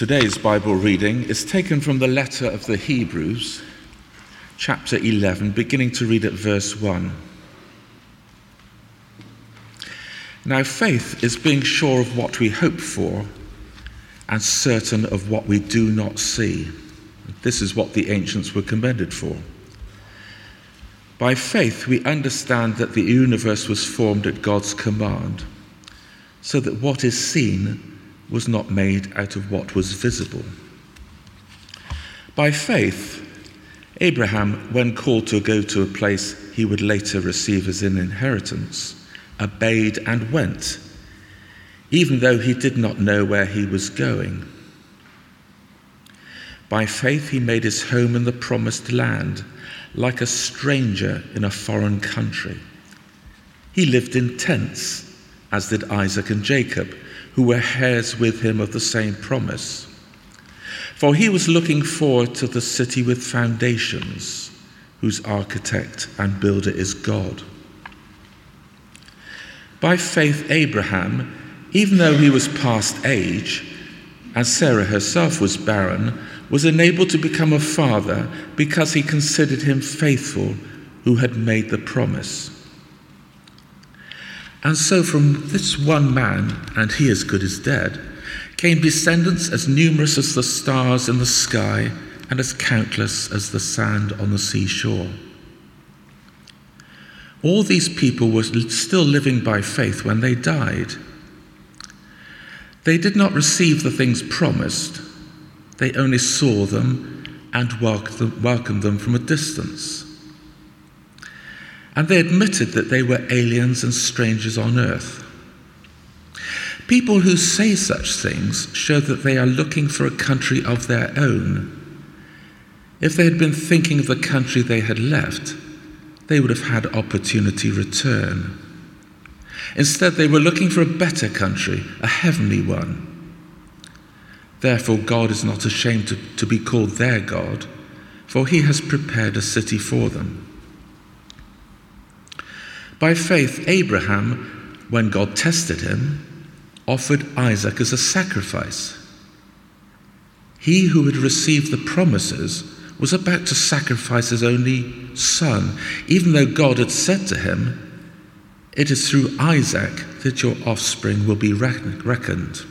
Today's Bible reading is taken from the letter of the Hebrews, chapter 11, beginning to read at verse 1. Now, faith is being sure of what we hope for and certain of what we do not see. This is what the ancients were commended for. By faith, we understand that the universe was formed at God's command, so that what is seen was not made out of what was visible. By faith, Abraham, when called to go to a place he would later receive as an inheritance, obeyed and went, even though he did not know where he was going. By faith, he made his home in the promised land, like a stranger in a foreign country. He lived in tents, as did Isaac and Jacob who were heirs with him of the same promise. For he was looking forward to the city with foundations, whose architect and builder is God. By faith, Abraham, even though he was past age, and Sarah herself was barren, was enabled to become a father because he considered him faithful who had made the promise. And so from this one man, and he as good as dead, came descendants as numerous as the stars in the sky and as countless as the sand on the seashore. All these people were still living by faith when they died. They did not receive the things promised, they only saw them and welcomed them from a distance and they admitted that they were aliens and strangers on earth. People who say such things show that they are looking for a country of their own. If they had been thinking of the country they had left, they would have had opportunity to return. Instead, they were looking for a better country, a heavenly one. Therefore, God is not ashamed to, to be called their God, for he has prepared a city for them. By faith, Abraham, when God tested him, offered Isaac as a sacrifice. He who had received the promises was about to sacrifice his only son, even though God had said to him, It is through Isaac that your offspring will be reckoned.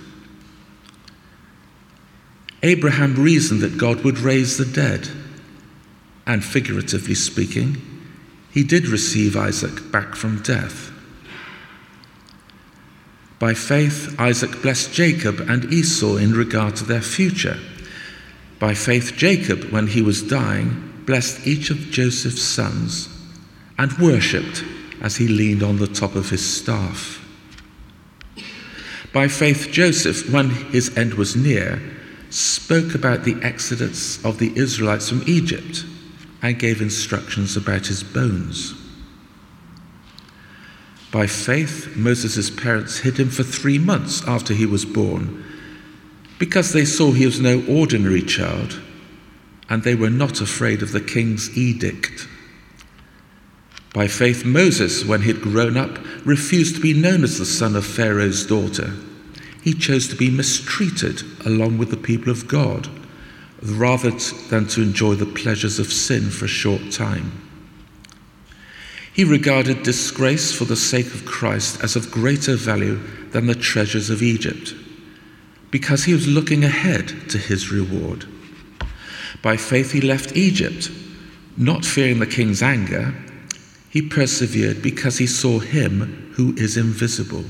Abraham reasoned that God would raise the dead, and figuratively speaking, he did receive Isaac back from death. By faith, Isaac blessed Jacob and Esau in regard to their future. By faith, Jacob, when he was dying, blessed each of Joseph's sons and worshipped as he leaned on the top of his staff. By faith, Joseph, when his end was near, spoke about the exodus of the Israelites from Egypt and gave instructions about his bones. By faith, Moses' parents hid him for three months after he was born because they saw he was no ordinary child and they were not afraid of the king's edict. By faith, Moses, when he had grown up, refused to be known as the son of Pharaoh's daughter. He chose to be mistreated along with the people of God rather than to enjoy the pleasures of sin for a short time. He regarded disgrace for the sake of Christ as of greater value than the treasures of Egypt, because he was looking ahead to his reward. By faith, he left Egypt, not fearing the king's anger. He persevered because he saw him who is invisible.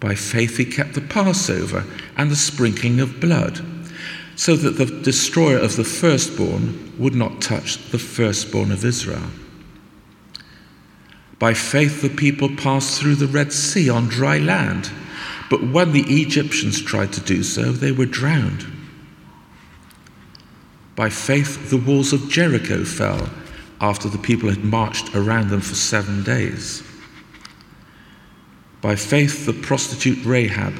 By faith, he kept the Passover and the sprinkling of blood so that the destroyer of the firstborn would not touch the firstborn of Israel. By faith, the people passed through the Red Sea on dry land, but when the Egyptians tried to do so, they were drowned. By faith, the walls of Jericho fell after the people had marched around them for seven days. By faith, the prostitute Rahab,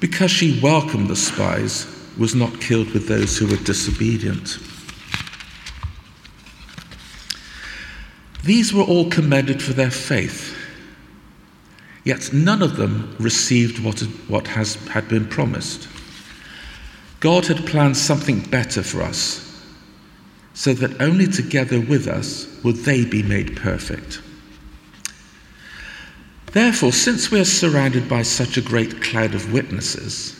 because she welcomed the spies, was not killed with those who were disobedient. These were all commended for their faith, yet none of them received what, what has, had been promised. God had planned something better for us, so that only together with us would they be made perfect. Therefore, since we are surrounded by such a great cloud of witnesses,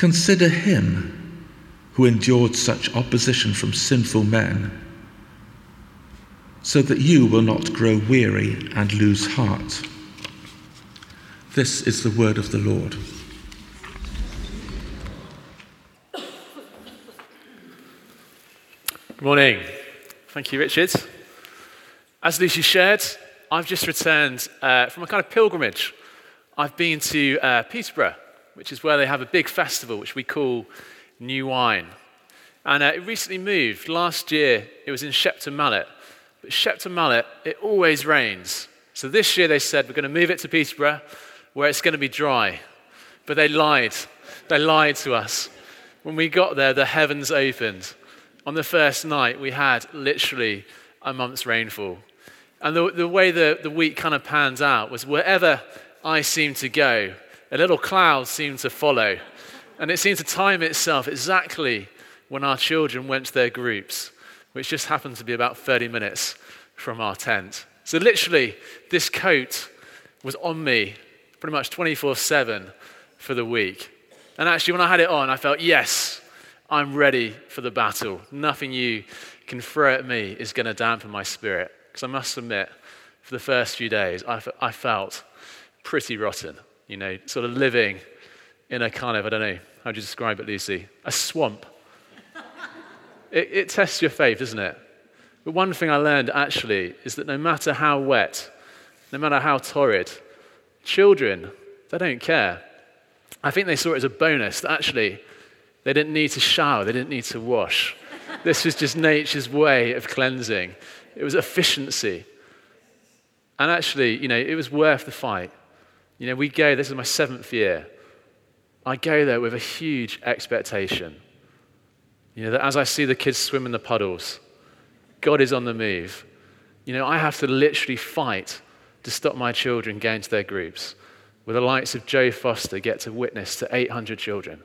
Consider him who endured such opposition from sinful men, so that you will not grow weary and lose heart. This is the word of the Lord. Good morning. Thank you, Richard. As Lucy shared, I've just returned uh, from a kind of pilgrimage. I've been to uh, Peterborough which is where they have a big festival, which we call New Wine. And uh, it recently moved. Last year, it was in Shepton Mallet. But Shepton Mallet, it always rains. So this year, they said, we're going to move it to Peterborough, where it's going to be dry. But they lied. They lied to us. When we got there, the heavens opened. On the first night, we had literally a month's rainfall. And the, the way the, the week kind of pans out was wherever I seemed to go, a little cloud seemed to follow. And it seemed to time itself exactly when our children went to their groups, which just happened to be about 30 minutes from our tent. So, literally, this coat was on me pretty much 24 7 for the week. And actually, when I had it on, I felt, yes, I'm ready for the battle. Nothing you can throw at me is going to dampen my spirit. Because I must admit, for the first few days, I felt pretty rotten you know, sort of living in a kind of, I don't know, how do you describe it, Lucy? A swamp. it, it tests your faith, doesn't it? But one thing I learned actually is that no matter how wet, no matter how torrid, children, they don't care. I think they saw it as a bonus that actually they didn't need to shower, they didn't need to wash. this was just nature's way of cleansing. It was efficiency. And actually, you know, it was worth the fight. You know, we go, this is my seventh year. I go there with a huge expectation. You know, that as I see the kids swim in the puddles, God is on the move. You know, I have to literally fight to stop my children going to their groups. Where the likes of Joe Foster get to witness to 800 children.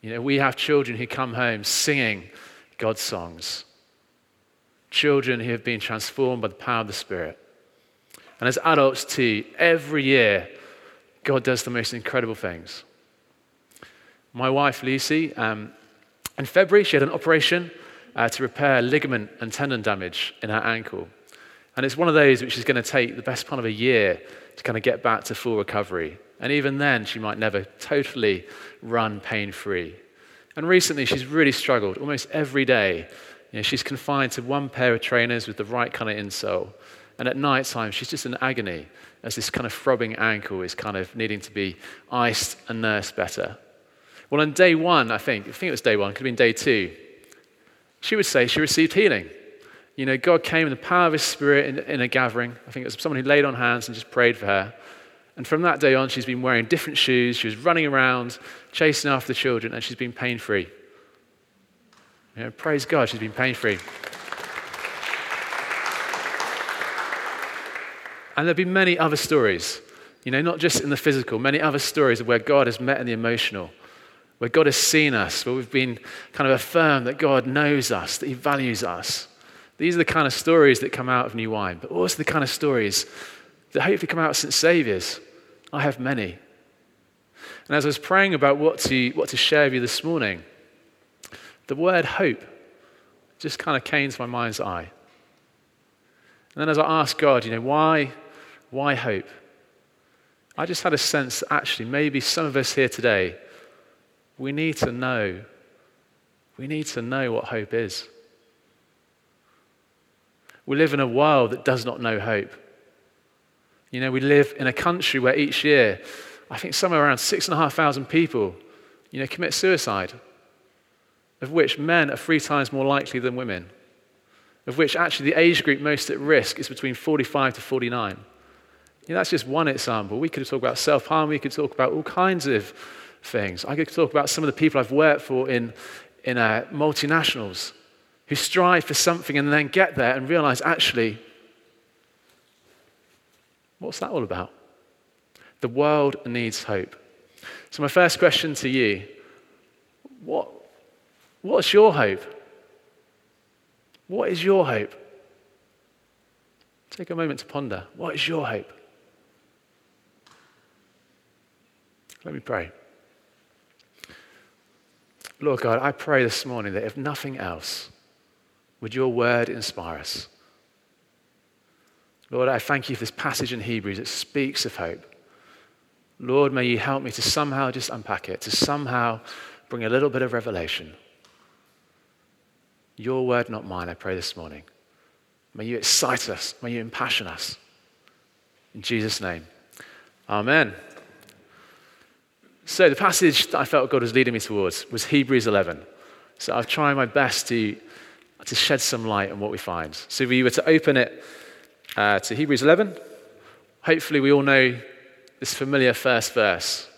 You know, we have children who come home singing God's songs. Children who have been transformed by the power of the Spirit. And as adults, too, every year, God does the most incredible things. My wife, Lucy, um, in February, she had an operation uh, to repair ligament and tendon damage in her ankle. And it's one of those which is going to take the best part of a year to kind of get back to full recovery. And even then, she might never totally run pain free. And recently, she's really struggled almost every day. You know, she's confined to one pair of trainers with the right kind of insole. And at night time, she's just in agony as this kind of throbbing ankle is kind of needing to be iced and nursed better. Well, on day one, I think, I think it was day one, could have been day two, she would say she received healing. You know, God came in the power of His Spirit in, in a gathering. I think it was someone who laid on hands and just prayed for her. And from that day on, she's been wearing different shoes. She was running around, chasing after the children, and she's been pain free. You know, praise God, she's been pain free. And there'll be many other stories, you know, not just in the physical, many other stories of where God has met in the emotional, where God has seen us, where we've been kind of affirmed that God knows us, that He values us. These are the kind of stories that come out of New Wine, but also the kind of stories that hopefully come out of St. Saviour's. I have many. And as I was praying about what to, what to share with you this morning, the word hope just kind of came to my mind's eye. And then as I asked God, you know, why, why hope? I just had a sense that actually maybe some of us here today, we need to know, we need to know what hope is. We live in a world that does not know hope. You know, we live in a country where each year, I think somewhere around six and a half thousand people you know, commit suicide, of which men are three times more likely than women, of which actually the age group most at risk is between 45 to 49. That's just one example. We could talk about self harm, we could talk about all kinds of things. I could talk about some of the people I've worked for in, in uh, multinationals who strive for something and then get there and realize actually, what's that all about? The world needs hope. So, my first question to you what, what's your hope? What is your hope? Take a moment to ponder. What is your hope? Let me pray. Lord God, I pray this morning that if nothing else, would your word inspire us? Lord, I thank you for this passage in Hebrews It speaks of hope. Lord, may you help me to somehow just unpack it, to somehow bring a little bit of revelation. Your word, not mine, I pray this morning. May you excite us, may you impassion us. In Jesus' name, amen. So, the passage that I felt God was leading me towards was Hebrews 11. So, I've tried my best to, to shed some light on what we find. So, we were to open it uh, to Hebrews 11, hopefully, we all know this familiar first verse.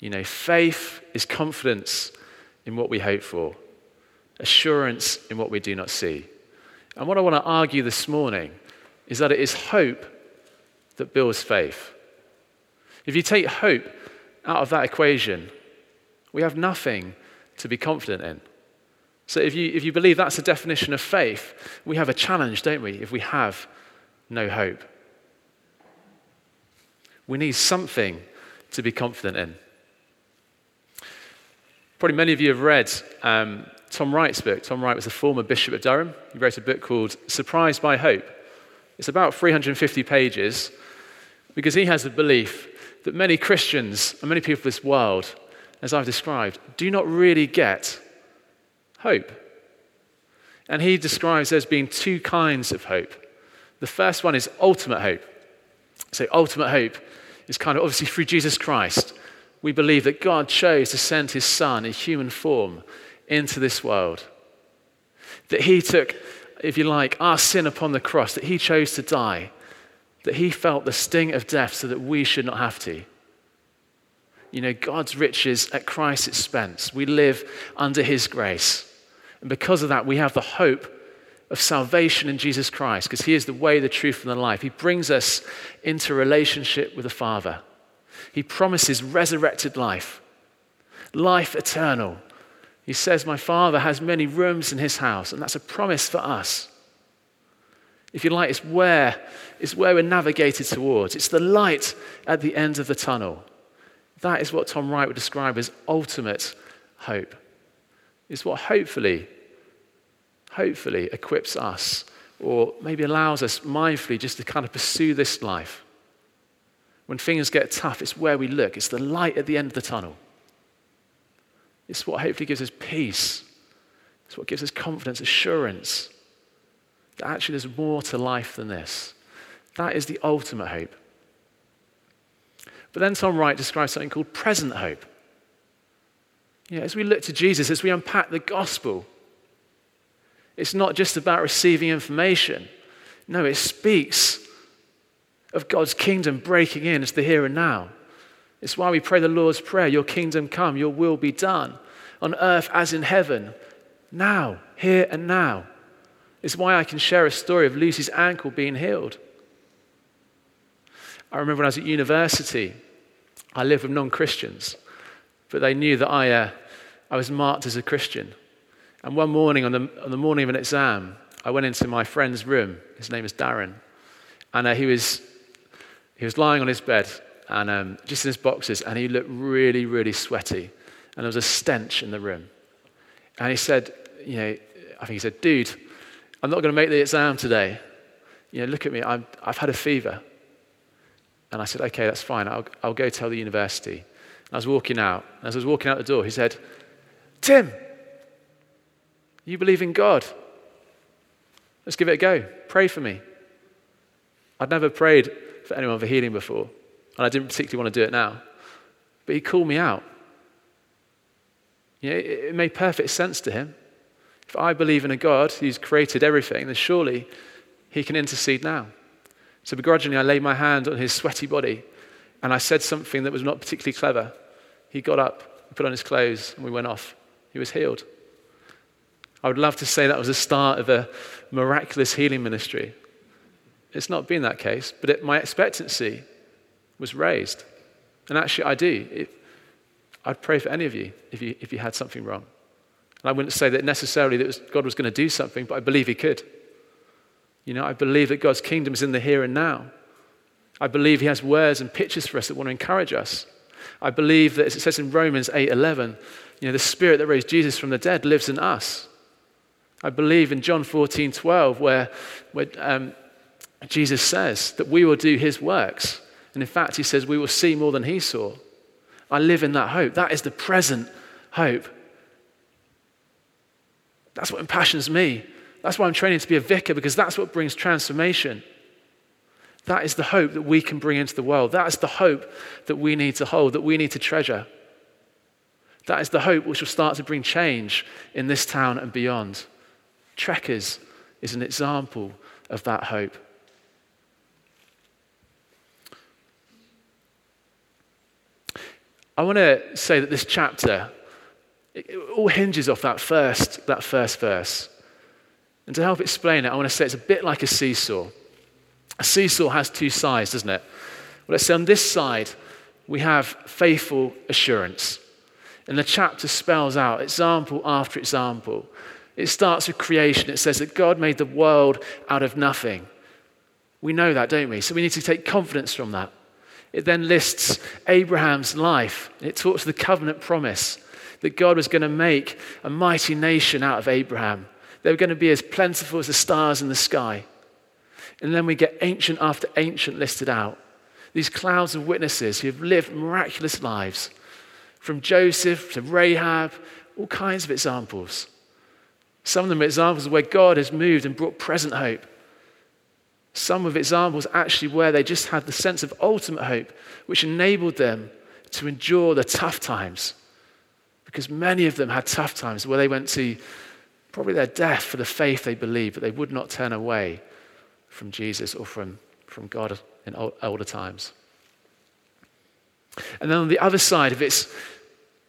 You know, faith is confidence in what we hope for, assurance in what we do not see. And what I want to argue this morning is that it is hope that builds faith. If you take hope out of that equation, we have nothing to be confident in. So if you, if you believe that's the definition of faith, we have a challenge, don't we, if we have no hope. We need something to be confident in. Probably many of you have read um, Tom Wright's book. Tom Wright was a former Bishop of Durham. He wrote a book called Surprised by Hope. It's about 350 pages because he has a belief that many Christians and many people of this world, as I've described, do not really get hope. And he describes there as being two kinds of hope. The first one is ultimate hope. So, ultimate hope is kind of obviously through Jesus Christ. We believe that God chose to send his Son in human form into this world. That he took, if you like, our sin upon the cross, that he chose to die that he felt the sting of death so that we should not have to. You know, God's riches at Christ's expense. We live under his grace. And because of that, we have the hope of salvation in Jesus Christ, because he is the way, the truth, and the life. He brings us into relationship with the Father. He promises resurrected life, life eternal. He says, My Father has many rooms in his house, and that's a promise for us. If you like, it's where, it's where we're navigated towards. It's the light at the end of the tunnel. That is what Tom Wright would describe as ultimate hope. It's what hopefully, hopefully equips us or maybe allows us mindfully just to kind of pursue this life. When things get tough, it's where we look. It's the light at the end of the tunnel. It's what hopefully gives us peace. It's what gives us confidence, assurance actually there's more to life than this. That is the ultimate hope. But then Tom Wright describes something called present hope. You know, as we look to Jesus, as we unpack the gospel, it's not just about receiving information. No, it speaks of God's kingdom breaking in as the here and now. It's why we pray the Lord's Prayer Your kingdom come, your will be done, on earth as in heaven, now, here and now. It's why I can share a story of Lucy's ankle being healed. I remember when I was at university, I lived with non Christians, but they knew that I, uh, I was marked as a Christian. And one morning, on the, on the morning of an exam, I went into my friend's room. His name is Darren. And uh, he, was, he was lying on his bed, and um, just in his boxes, and he looked really, really sweaty. And there was a stench in the room. And he said, you know, I think he said, dude, I'm not going to make the exam today. You know, look at me, i have had a fever. And I said, okay, that's fine. I'll, I'll go tell the university. And I was walking out. And as I was walking out the door, he said, Tim, you believe in God? Let's give it a go. Pray for me. I'd never prayed for anyone for healing before, and I didn't particularly want to do it now. But he called me out. You know, it, it made perfect sense to him. If I believe in a God who's created everything, then surely he can intercede now. So begrudgingly, I laid my hand on his sweaty body and I said something that was not particularly clever. He got up, put on his clothes, and we went off. He was healed. I would love to say that was the start of a miraculous healing ministry. It's not been that case, but it, my expectancy was raised. And actually, I do. It, I'd pray for any of you if, you if you had something wrong. And I wouldn't say that necessarily that God was going to do something, but I believe He could. You know, I believe that God's kingdom is in the here and now. I believe He has words and pictures for us that want to encourage us. I believe that, as it says in Romans 8:11, you know, the Spirit that raised Jesus from the dead lives in us. I believe in John 14:12, where, where um, Jesus says that we will do His works, and in fact, He says we will see more than He saw. I live in that hope. That is the present hope. That's what impassions me. That's why I'm training to be a vicar, because that's what brings transformation. That is the hope that we can bring into the world. That is the hope that we need to hold, that we need to treasure. That is the hope which will start to bring change in this town and beyond. Trekkers is an example of that hope. I want to say that this chapter it all hinges off that first, that first verse. And to help explain it, I want to say it's a bit like a seesaw. A seesaw has two sides, doesn't it? Well, let's say on this side, we have faithful assurance. And the chapter spells out example after example. It starts with creation. It says that God made the world out of nothing. We know that, don't we? So we need to take confidence from that. It then lists Abraham's life. It talks of the covenant promise that God was going to make a mighty nation out of Abraham. They were going to be as plentiful as the stars in the sky. And then we get ancient after ancient listed out. These clouds of witnesses who have lived miraculous lives, from Joseph to Rahab, all kinds of examples. Some of them are examples where God has moved and brought present hope. Some of examples actually where they just had the sense of ultimate hope, which enabled them to endure the tough times. Because many of them had tough times where they went to probably their death for the faith they believed, but they would not turn away from Jesus or from, from God in older times. And then on the other side, if it's,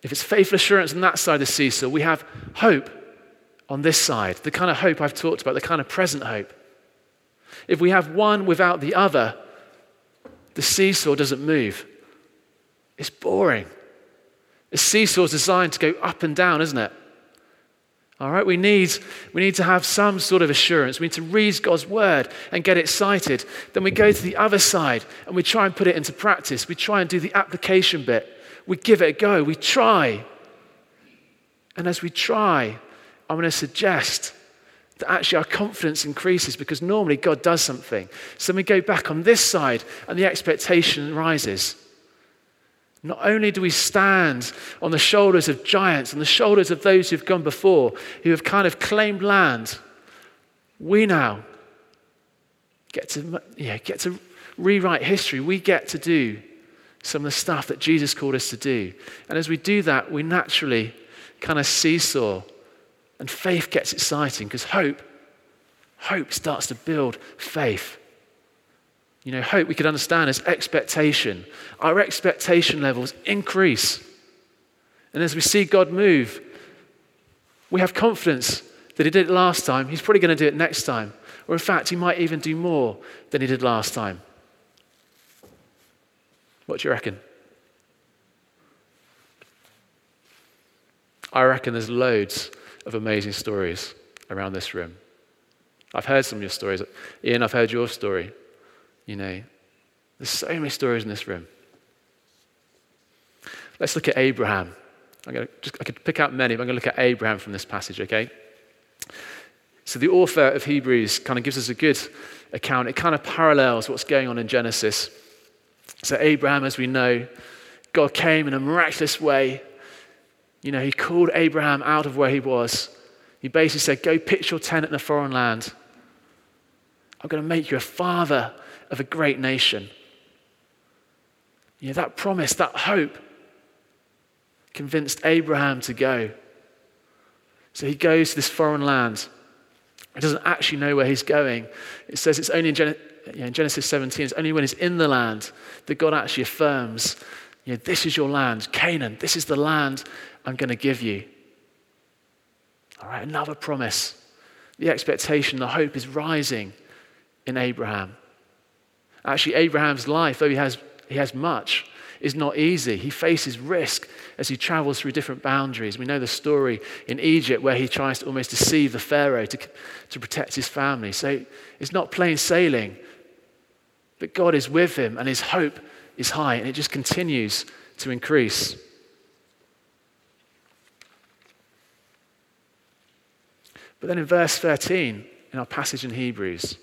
if it's faithful assurance on that side of the seesaw, we have hope on this side, the kind of hope I've talked about, the kind of present hope. If we have one without the other, the seesaw doesn't move. It's boring. A seesaw is designed to go up and down, isn't it? All right, we need, we need to have some sort of assurance. We need to read God's word and get excited. Then we go to the other side and we try and put it into practice. We try and do the application bit. We give it a go. We try. And as we try, I'm going to suggest that actually our confidence increases because normally God does something. So we go back on this side and the expectation rises. Not only do we stand on the shoulders of giants, on the shoulders of those who've gone before, who have kind of claimed land, we now get to, yeah, get to rewrite history. We get to do some of the stuff that Jesus called us to do. And as we do that, we naturally kind of seesaw and faith gets exciting because hope, hope starts to build faith. You know, hope we could understand as expectation. Our expectation levels increase. And as we see God move, we have confidence that He did it last time. He's probably going to do it next time. Or in fact, He might even do more than He did last time. What do you reckon? I reckon there's loads of amazing stories around this room. I've heard some of your stories. Ian, I've heard your story. You know, there's so many stories in this room. Let's look at Abraham. I'm going to just, I could pick out many, but I'm going to look at Abraham from this passage, okay? So the author of Hebrews kind of gives us a good account. It kind of parallels what's going on in Genesis. So Abraham, as we know, God came in a miraculous way. You know, he called Abraham out of where he was. He basically said, Go pitch your tent in a foreign land. I'm going to make you a father of a great nation. You know, that promise, that hope convinced Abraham to go. So he goes to this foreign land. He doesn't actually know where he's going. It says it's only in, Gen- in Genesis 17, it's only when he's in the land that God actually affirms, you know, this is your land, Canaan, this is the land I'm going to give you. All right, another promise. The expectation, the hope is rising in Abraham. Actually, Abraham's life, though he has, he has much, is not easy. He faces risk as he travels through different boundaries. We know the story in Egypt where he tries to almost deceive the Pharaoh to, to protect his family. So it's not plain sailing, but God is with him and his hope is high and it just continues to increase. But then in verse 13, in our passage in Hebrews,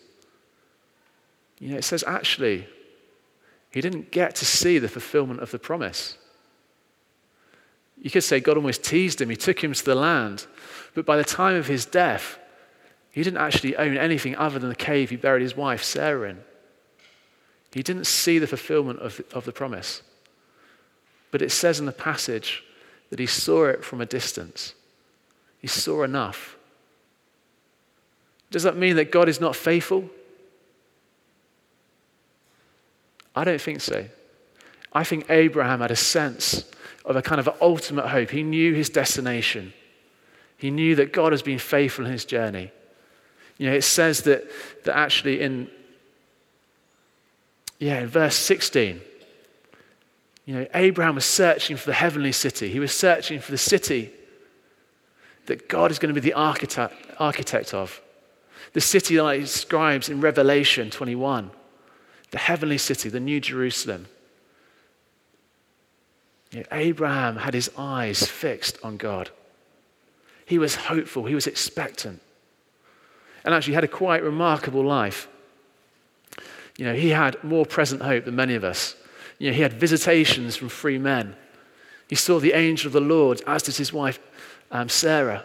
you know, it says actually, he didn't get to see the fulfillment of the promise. You could say God almost teased him. He took him to the land. But by the time of his death, he didn't actually own anything other than the cave he buried his wife, Sarah, in. He didn't see the fulfillment of, of the promise. But it says in the passage that he saw it from a distance. He saw enough. Does that mean that God is not faithful? I don't think so. I think Abraham had a sense of a kind of ultimate hope. He knew his destination. He knew that God has been faithful in his journey. You know, it says that, that actually in, yeah, in verse 16, you know, Abraham was searching for the heavenly city. He was searching for the city that God is going to be the architect, architect of. The city that he describes in Revelation 21 the heavenly city, the New Jerusalem. You know, Abraham had his eyes fixed on God. He was hopeful, he was expectant, and actually had a quite remarkable life. You know, he had more present hope than many of us. You know, he had visitations from free men. He saw the angel of the Lord, as did his wife um, Sarah.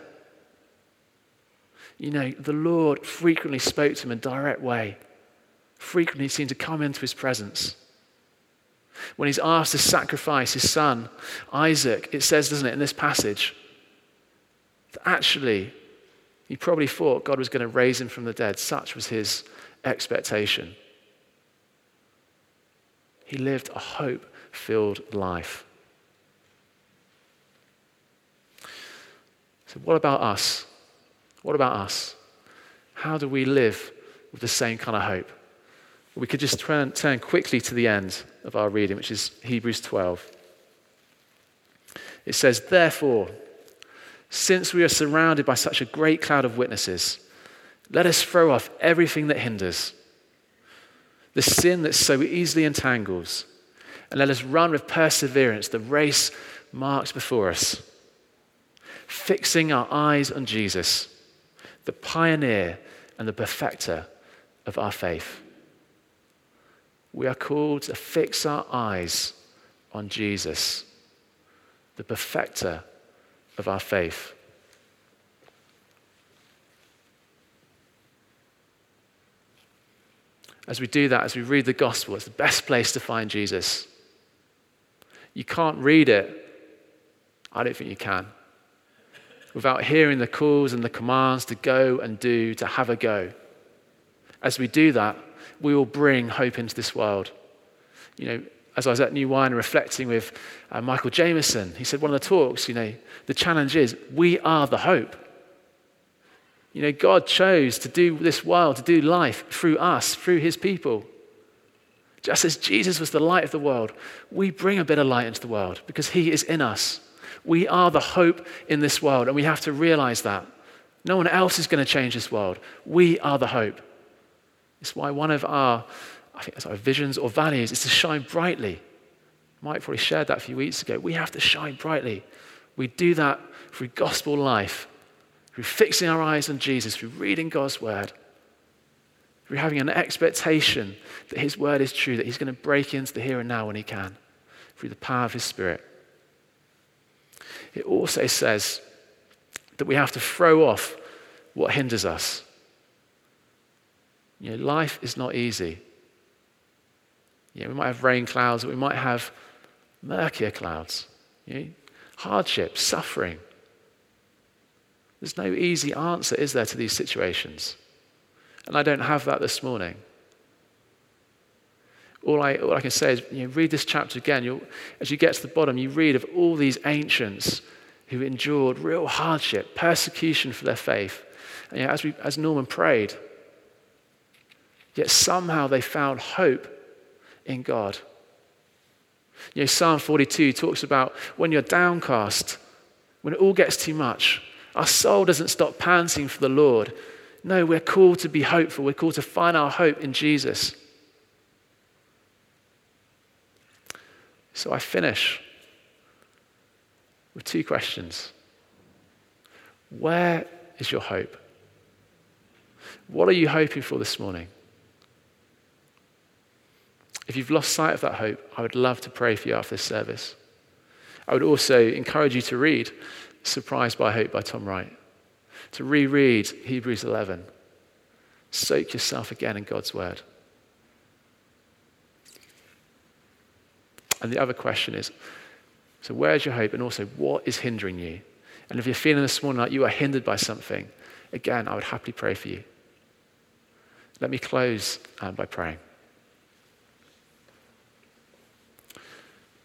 You know, the Lord frequently spoke to him in a direct way frequently seemed to come into his presence. When he's asked to sacrifice his son, Isaac, it says, doesn't it, in this passage, that actually he probably thought God was going to raise him from the dead. Such was his expectation. He lived a hope filled life. So, what about us? What about us? How do we live with the same kind of hope? We could just turn, turn quickly to the end of our reading, which is Hebrews 12. It says, Therefore, since we are surrounded by such a great cloud of witnesses, let us throw off everything that hinders, the sin that so easily entangles, and let us run with perseverance the race marked before us, fixing our eyes on Jesus, the pioneer and the perfecter of our faith we are called to fix our eyes on Jesus, the perfecter of our faith. As we do that, as we read the gospel, it's the best place to find Jesus. You can't read it, I don't think you can, without hearing the calls and the commands to go and do, to have a go. As we do that, we will bring hope into this world. You know, as I was at New Wine reflecting with uh, Michael Jameson, he said one of the talks, you know, the challenge is we are the hope. You know, God chose to do this world, to do life through us, through his people. Just as Jesus was the light of the world, we bring a bit of light into the world because he is in us. We are the hope in this world, and we have to realize that. No one else is going to change this world. We are the hope. It's why one of our, I think it's our visions or values is to shine brightly. Mike probably shared that a few weeks ago. We have to shine brightly. We do that through gospel life, through fixing our eyes on Jesus, through reading God's word, through having an expectation that his word is true, that he's going to break into the here and now when he can, through the power of his spirit. It also says that we have to throw off what hinders us. You know, life is not easy. You know, we might have rain clouds, but we might have murkier clouds. You know, hardship, suffering. There's no easy answer, is there, to these situations? And I don't have that this morning. All I, all I can say is you know, read this chapter again. You'll, as you get to the bottom, you read of all these ancients who endured real hardship, persecution for their faith. And you know, as, we, as Norman prayed, yet somehow they found hope in God. You know, Psalm 42 talks about when you're downcast, when it all gets too much, our soul doesn't stop panting for the Lord. No, we're called to be hopeful. We're called to find our hope in Jesus. So I finish with two questions Where is your hope? What are you hoping for this morning? If you've lost sight of that hope, I would love to pray for you after this service. I would also encourage you to read Surprised by Hope by Tom Wright, to reread Hebrews 11. Soak yourself again in God's Word. And the other question is so, where's your hope? And also, what is hindering you? And if you're feeling this morning like you are hindered by something, again, I would happily pray for you. Let me close um, by praying.